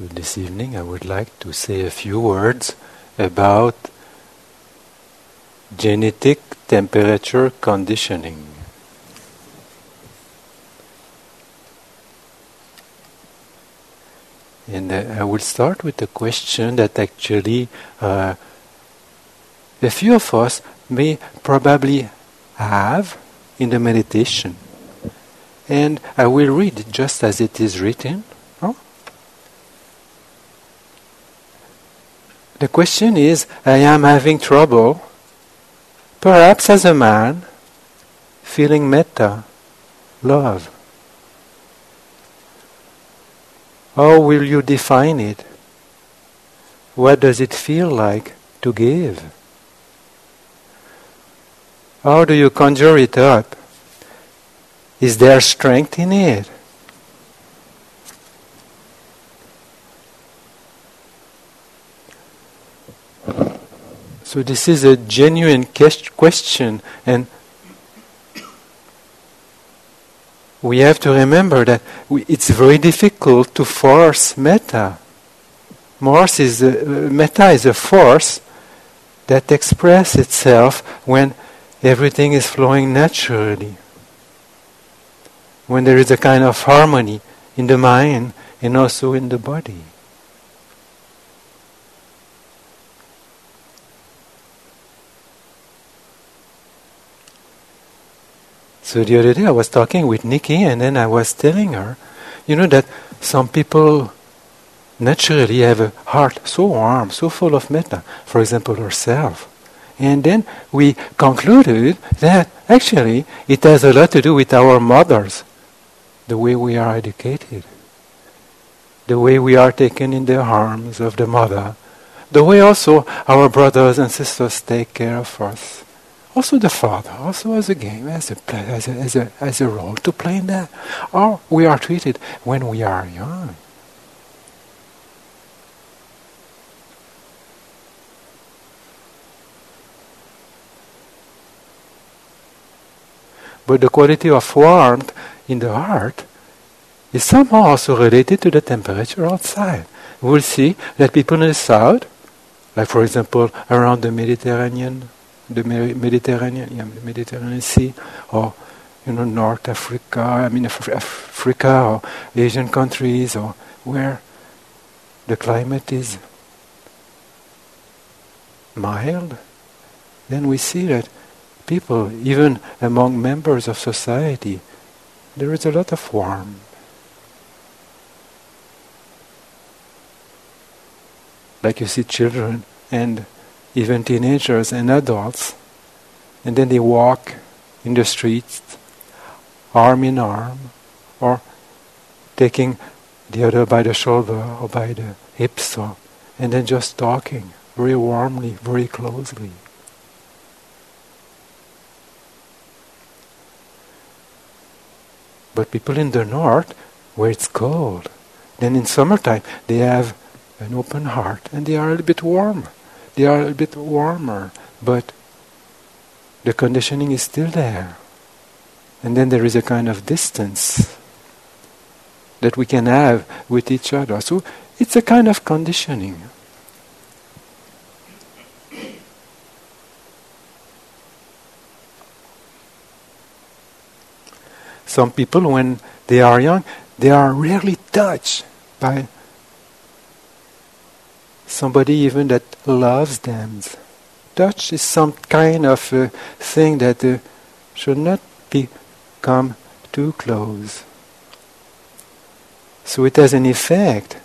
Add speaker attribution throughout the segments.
Speaker 1: So this evening I would like to say a few words about genetic temperature conditioning. And uh, I will start with a question that actually uh, a few of us may probably have in the meditation. And I will read just as it is written. The question is I am having trouble, perhaps as a man, feeling metta, love. How will you define it? What does it feel like to give? How do you conjure it up? Is there strength in it? So this is a genuine question, and we have to remember that we, it's very difficult to force metta. Morse is a, metta is a force that expresses itself when everything is flowing naturally. When there is a kind of harmony in the mind and also in the body. So the other day I was talking with Nikki and then I was telling her, you know, that some people naturally have a heart so warm, so full of metta, for example, herself. And then we concluded that actually it has a lot to do with our mothers, the way we are educated, the way we are taken in the arms of the mother, the way also our brothers and sisters take care of us also the father also has a game, as a, as a, as a, as a role to play in that. Or we are treated when we are young. But the quality of warmth in the heart is somehow also related to the temperature outside. We'll see that people in the south, like for example around the Mediterranean the Mediterranean, Mediterranean Sea, or you know North Africa, I mean Af- Africa or Asian countries, or where the climate is mild, then we see that people, even among members of society, there is a lot of warmth. Like you see children and even teenagers and adults, and then they walk in the streets, arm in arm, or taking the other by the shoulder or by the hips, or, and then just talking very warmly, very closely. But people in the north, where it's cold, then in summertime they have an open heart and they are a little bit warm they are a bit warmer, but the conditioning is still there. And then there is a kind of distance that we can have with each other. So it's a kind of conditioning. Some people, when they are young, they are rarely touched by somebody even that loves them. Touch is some kind of uh, thing that uh, should not become too close. So it has an effect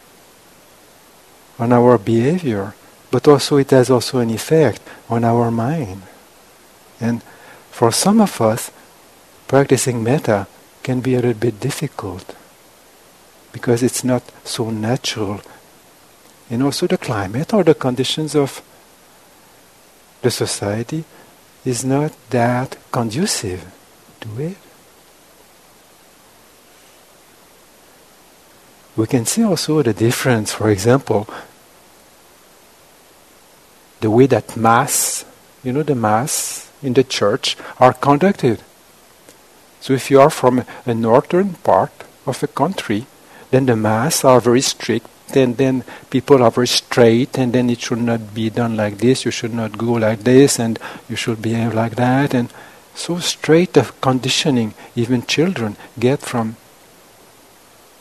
Speaker 1: on our behavior, but also it has also an effect on our mind. And for some of us, practicing metta can be a little bit difficult because it's not so natural and also the climate or the conditions of the society is not that conducive to it. We can see also the difference, for example, the way that Mass, you know, the Mass in the church are conducted. So if you are from a northern part of a country, then the mass are very strict, and then people are very straight, and then it should not be done like this, you should not go like this, and you should behave like that, and so straight of conditioning even children get from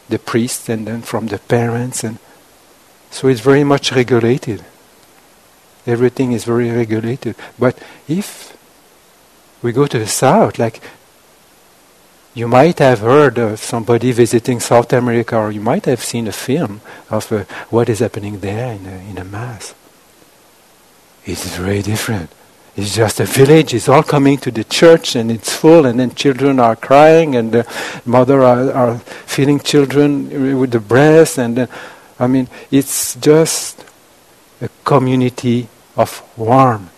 Speaker 1: the priests and then from the parents, and so it's very much regulated. Everything is very regulated. But if we go to the south, like you might have heard of somebody visiting South America, or you might have seen a film of uh, what is happening there in a, in a mass. It's very different. It's just a village. It's all coming to the church, and it's full. And then children are crying, and the mother are, are feeding children with the breast. And then, I mean, it's just a community of warmth.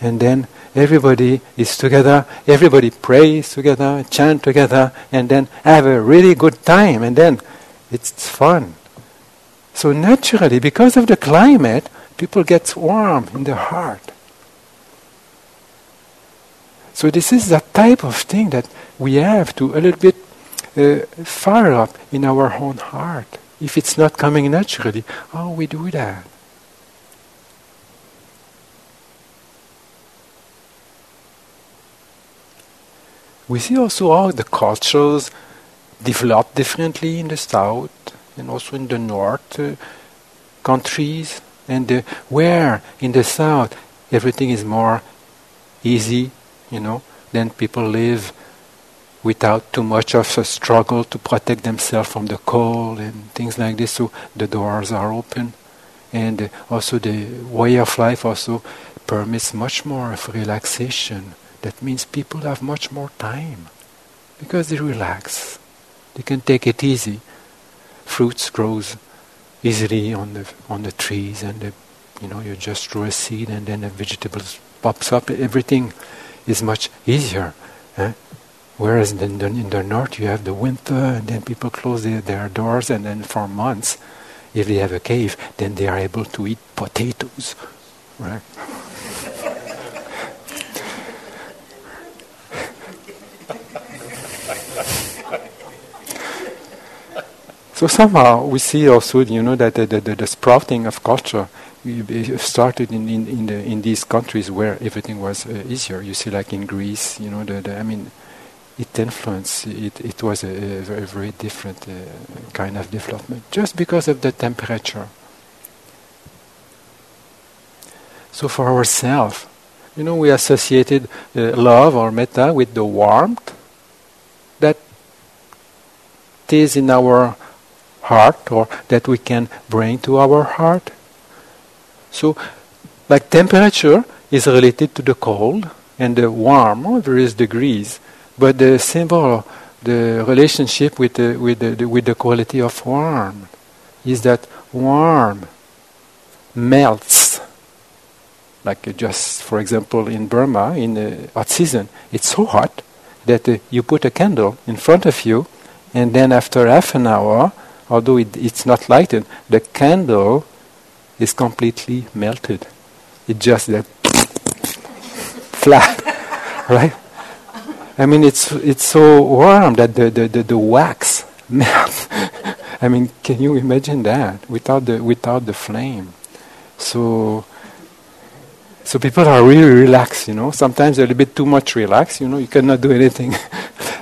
Speaker 1: And then everybody is together, everybody prays together, chant together, and then have a really good time, and then it's fun. So naturally, because of the climate, people get warm in their heart. So this is the type of thing that we have to a little bit uh, fire up in our own heart. If it's not coming naturally, how we do that? We see also how the cultures develop differently in the south and also in the north uh, countries, and uh, where in the south everything is more easy, you know, then people live without too much of a struggle to protect themselves from the cold and things like this. So the doors are open, and uh, also the way of life also permits much more of relaxation that means people have much more time because they relax. They can take it easy. Fruits grows easily on the on the trees, and the, you know you just throw a seed, and then the vegetables pops up. Everything is much easier. Eh? Whereas in the, in the north you have the winter, and then people close their, their doors, and then for months, if they have a cave, then they are able to eat potatoes, right? So somehow we see also, you know, that the, the, the sprouting of culture started in, in, in, the, in these countries where everything was uh, easier. You see, like in Greece, you know, the, the I mean, it influenced, it, it was a, a very, very different uh, kind of development, just because of the temperature. So for ourselves, you know, we associated uh, love or metta with the warmth that is in our heart or that we can bring to our heart. So, like temperature is related to the cold and the warm, oh, various degrees, but the symbol, the relationship with the, with the, the, with the quality of warm is that warm melts. Like just, for example, in Burma, in the hot season, it's so hot that uh, you put a candle in front of you, and then after half an hour, although it, it's not lighted, the candle is completely melted. It just that flat, right? I mean, it's it's so warm that the, the, the, the wax melts. I mean, can you imagine that without the without the flame? So so people are really relaxed, you know. Sometimes a little bit too much relaxed, you know. You cannot do anything,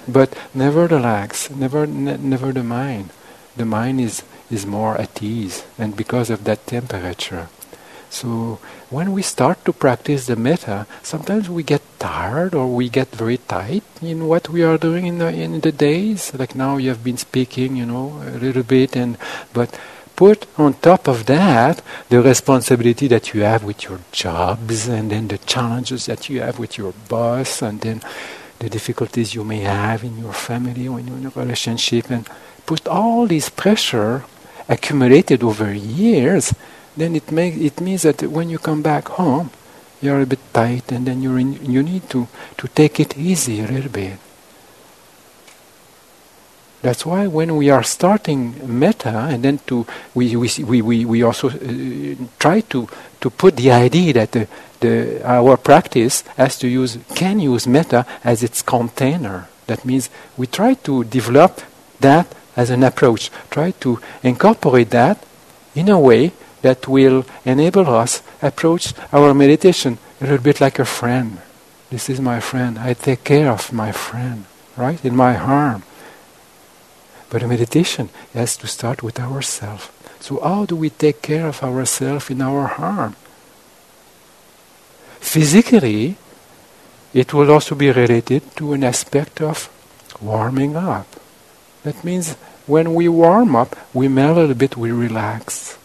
Speaker 1: but never relax, never ne- never the mind the mind is, is more at ease, and because of that temperature. So when we start to practice the metta, sometimes we get tired or we get very tight in what we are doing in the in the days. Like now you have been speaking, you know, a little bit, and but put on top of that the responsibility that you have with your jobs, and then the challenges that you have with your boss, and then the difficulties you may have in your family or in your relationship, and put all this pressure accumulated over years, then it makes it means that when you come back home, you're a bit tight, and then you're in, you need to to take it easy a little bit. That's why when we are starting metta, and then to we we we we, also uh, try to to put the idea that the, the our practice has to use can use metta as its container. That means we try to develop that as an approach. Try to incorporate that in a way that will enable us approach our meditation a little bit like a friend. This is my friend. I take care of my friend, right? In my harm. But a meditation has to start with ourselves. So how do we take care of ourselves in our harm? Physically, it will also be related to an aspect of warming up. That means when we warm up, we melt a little bit, we relax.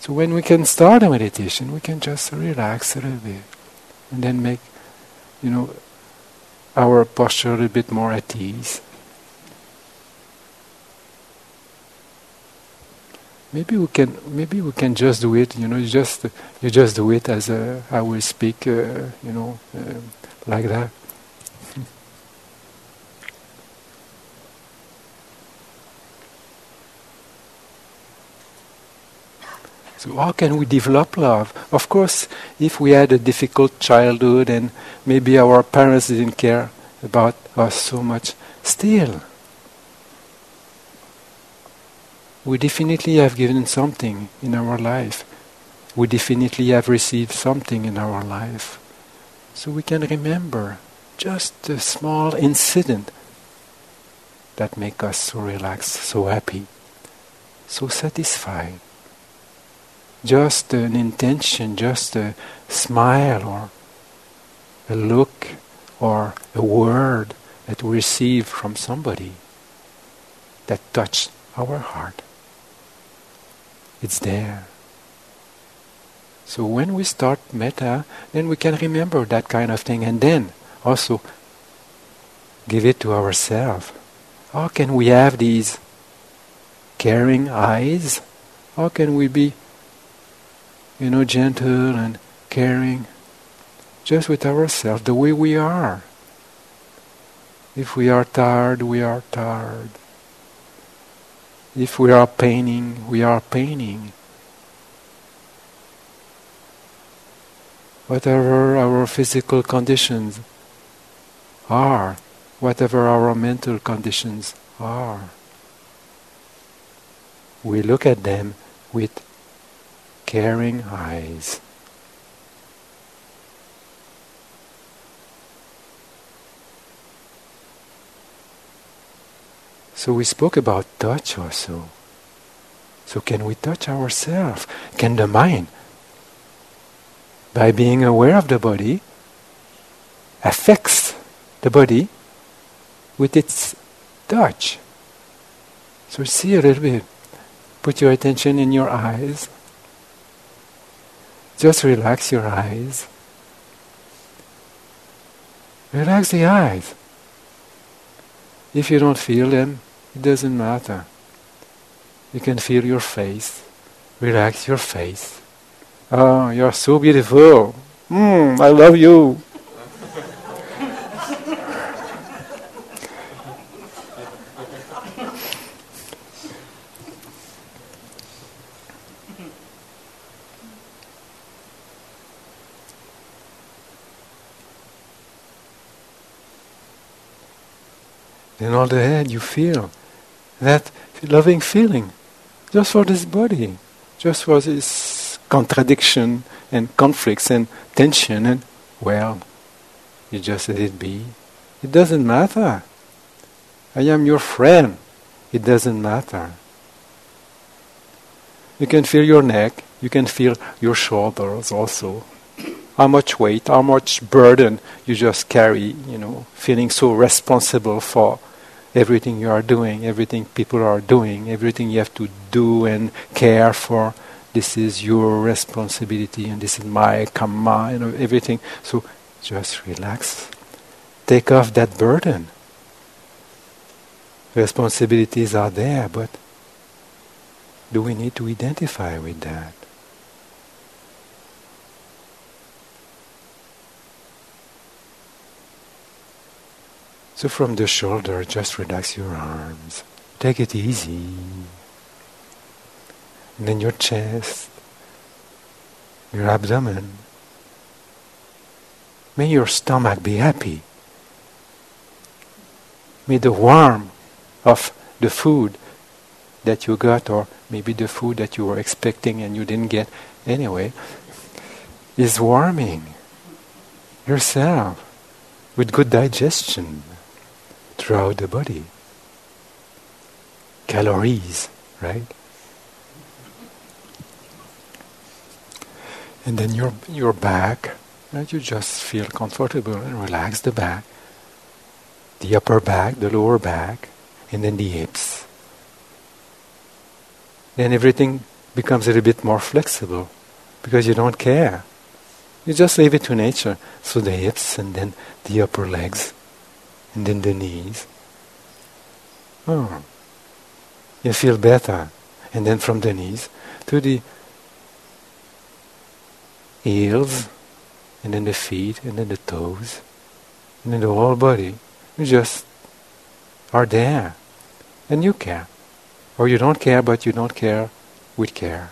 Speaker 1: So when we can start a meditation, we can just relax a little bit and then make, you know, our posture a little bit more at ease. Maybe we can, maybe we can just do it. You know, you just you just do it as I will speak. Uh, you know, uh, like that. How can we develop love? Of course, if we had a difficult childhood and maybe our parents didn't care about us so much, still, we definitely have given something in our life. We definitely have received something in our life. So we can remember just a small incident that make us so relaxed, so happy, so satisfied just an intention, just a smile or a look or a word that we receive from somebody that touched our heart. It's there. So when we start metta, then we can remember that kind of thing and then also give it to ourselves. How can we have these caring eyes? How can we be you know, gentle and caring, just with ourselves, the way we are. If we are tired, we are tired. If we are paining, we are paining. Whatever our physical conditions are, whatever our mental conditions are, we look at them with caring eyes. So we spoke about touch also. So can we touch ourselves? Can the mind, by being aware of the body, affects the body with its touch? So see a little bit. Put your attention in your eyes. Just relax your eyes. Relax the eyes. If you don't feel them, it doesn't matter. You can feel your face. Relax your face. Oh, you're so beautiful. Mm, I love you. Then all the head you feel that loving feeling just for this body, just for this contradiction and conflicts and tension and well, you just let it be. It doesn't matter. I am your friend. It doesn't matter. You can feel your neck, you can feel your shoulders also how much weight, how much burden you just carry, you know, feeling so responsible for everything you are doing, everything people are doing, everything you have to do and care for. This is your responsibility and this is my karma, you know, everything. So just relax. Take off that burden. Responsibilities are there, but do we need to identify with that? So from the shoulder, just relax your arms. Take it easy. And then your chest, your abdomen. May your stomach be happy. May the warmth of the food that you got, or maybe the food that you were expecting and you didn't get anyway, is warming yourself with good digestion throughout the body. Calories, right? And then your your back, right? You just feel comfortable and relax the back, the upper back, the lower back, and then the hips. Then everything becomes a little bit more flexible because you don't care. You just leave it to nature. So the hips and then the upper legs and then the knees. Oh, you feel better. And then from the knees to the heels and then the feet and then the toes and then the whole body. You just are there and you care. Or you don't care, but you don't care with care.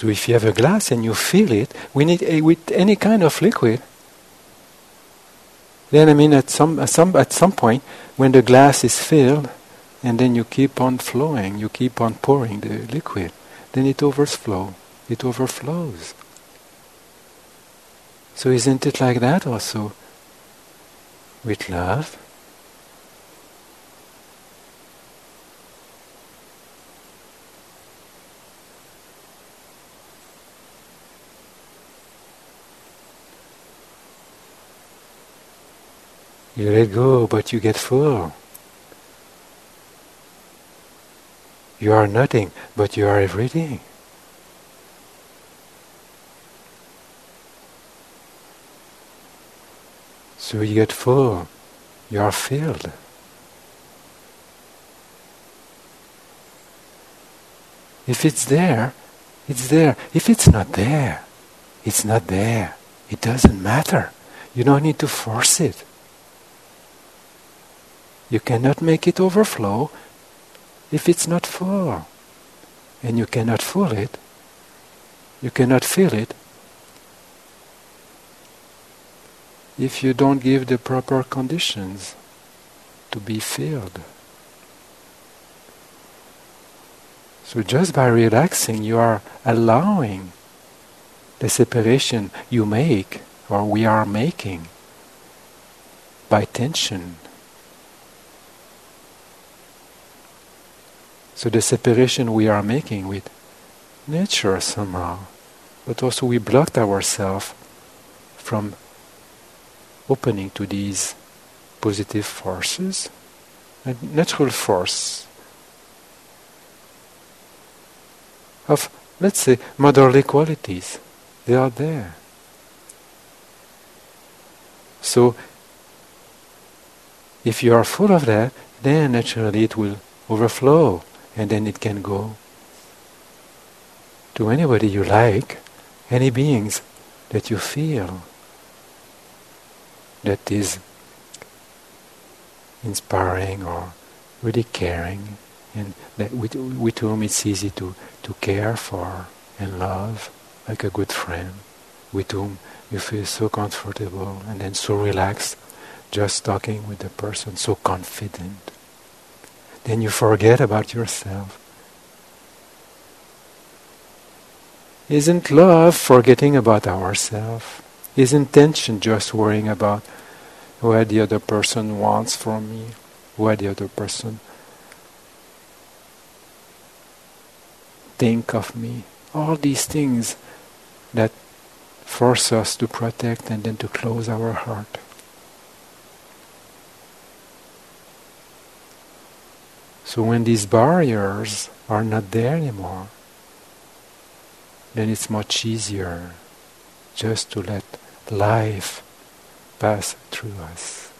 Speaker 1: So if you have a glass and you fill it, we need a, with any kind of liquid. Then I mean, at some, at some at some point, when the glass is filled, and then you keep on flowing, you keep on pouring the liquid, then it overflows. It overflows. So isn't it like that also with love? You let go, but you get full. You are nothing, but you are everything. So you get full, you are filled. If it's there, it's there. If it's not there, it's not there. It doesn't matter. You don't need to force it. You cannot make it overflow if it's not full. And you cannot fill it. You cannot fill it if you don't give the proper conditions to be filled. So just by relaxing, you are allowing the separation you make or we are making by tension So the separation we are making with nature somehow, but also we blocked ourselves from opening to these positive forces and natural force of, let's say, motherly qualities. They are there. So, if you are full of that, then naturally it will overflow and then it can go to anybody you like, any beings that you feel that is inspiring or really caring and that with, with whom it's easy to, to care for and love like a good friend with whom you feel so comfortable and then so relaxed just talking with the person so confident then you forget about yourself. Isn't love forgetting about ourselves? Isn't tension just worrying about what the other person wants from me, what the other person think of me? All these things that force us to protect and then to close our heart. So when these barriers are not there anymore, then it's much easier just to let life pass through us.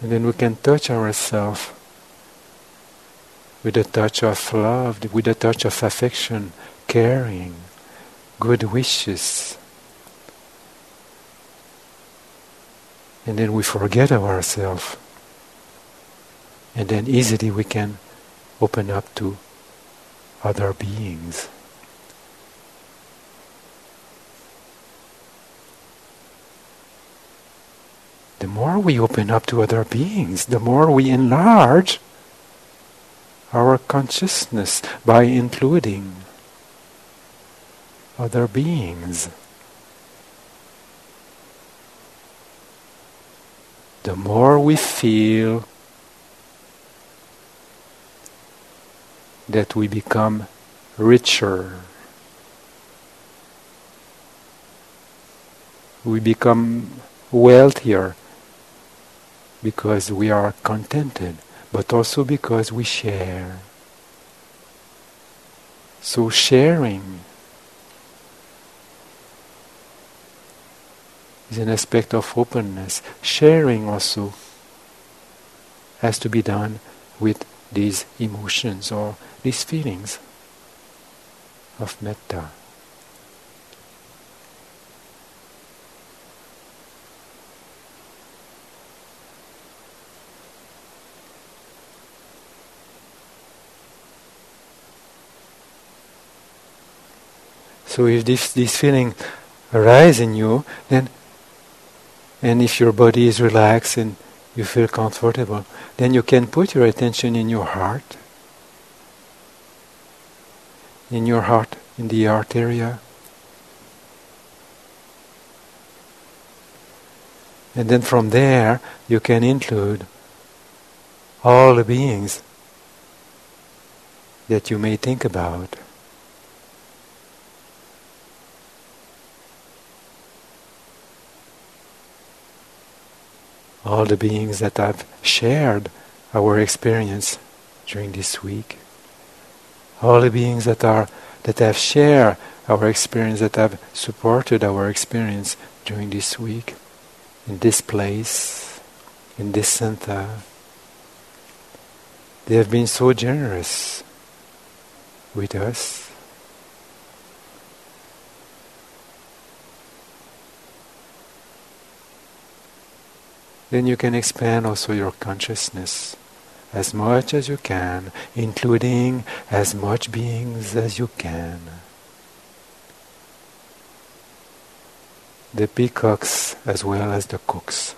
Speaker 1: And then we can touch ourselves with a touch of love, with a touch of affection, caring, good wishes. And then we forget of ourselves. And then easily we can open up to other beings. The more we open up to other beings, the more we enlarge our consciousness by including other beings. The more we feel that we become richer, we become wealthier because we are contented but also because we share. So sharing is an aspect of openness. Sharing also has to be done with these emotions or these feelings of metta. So if this, this feeling arises in you, then, and if your body is relaxed and you feel comfortable, then you can put your attention in your heart, in your heart, in the heart area. And then from there, you can include all the beings that you may think about. All the beings that have shared our experience during this week, all the beings that are that have shared our experience, that have supported our experience during this week, in this place, in this center. They have been so generous with us. Then you can expand also your consciousness as much as you can, including as much beings as you can. The peacocks as well as the cooks.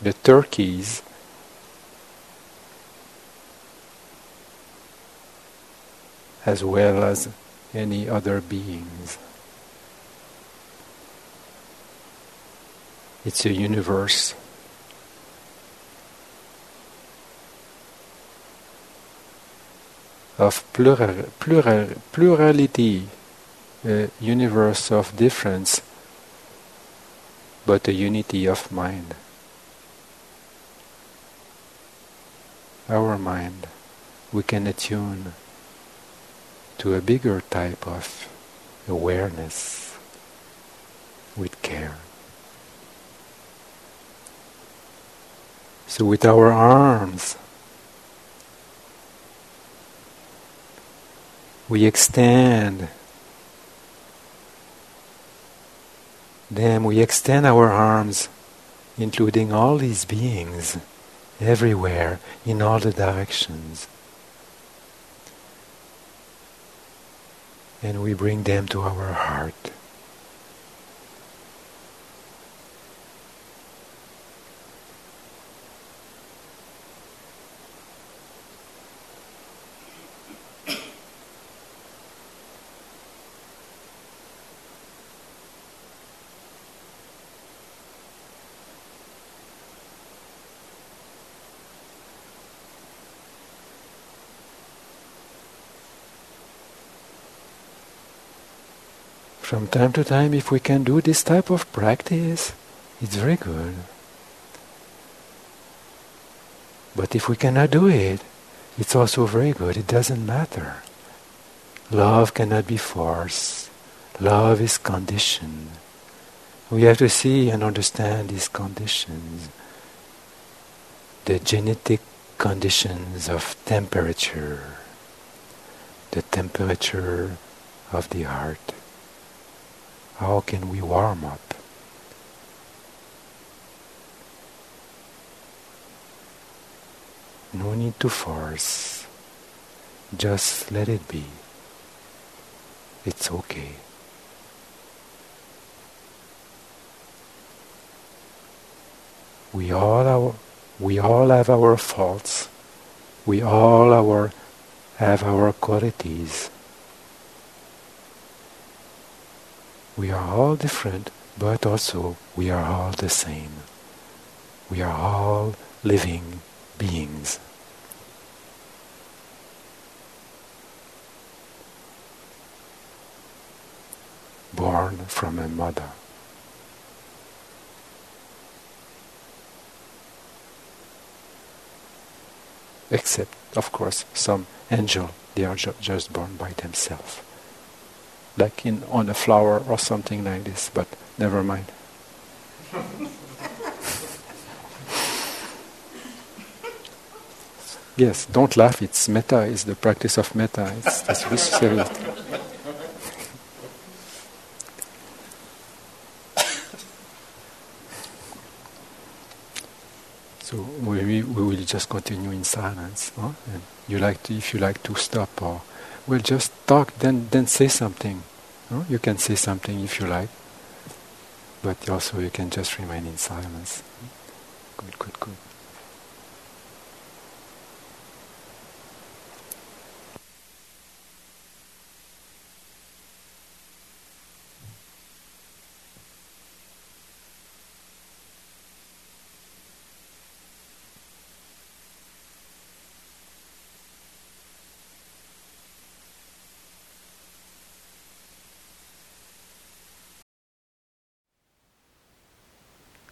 Speaker 1: The turkeys as well as any other beings. It's a universe. Of plural, plural, plurality, a universe of difference, but a unity of mind. Our mind, we can attune to a bigger type of awareness with care. So, with our arms, we extend them, we extend our arms, including all these beings everywhere, in all the directions. And we bring them to our heart. From time to time, if we can do this type of practice, it's very good. But if we cannot do it, it's also very good. It doesn't matter. Love cannot be forced. Love is conditioned. We have to see and understand these conditions. The genetic conditions of temperature, the temperature of the heart. How can we warm up? No need to force. Just let it be. It's okay. We all our, we all have our faults. We all our have our qualities. We are all different, but also we are all the same. We are all living beings. Born from a mother. Except, of course, some angel, they are ju- just born by themselves. Like in on a flower or something like this, but never mind. Yes, don't laugh. It's metta. It's the practice of metta. It's, that's. So we, we will just continue in silence. You like to, if you like to stop or well, just talk. Then then say something. You can say something if you like, but also you can just remain in silence. Good, good, good.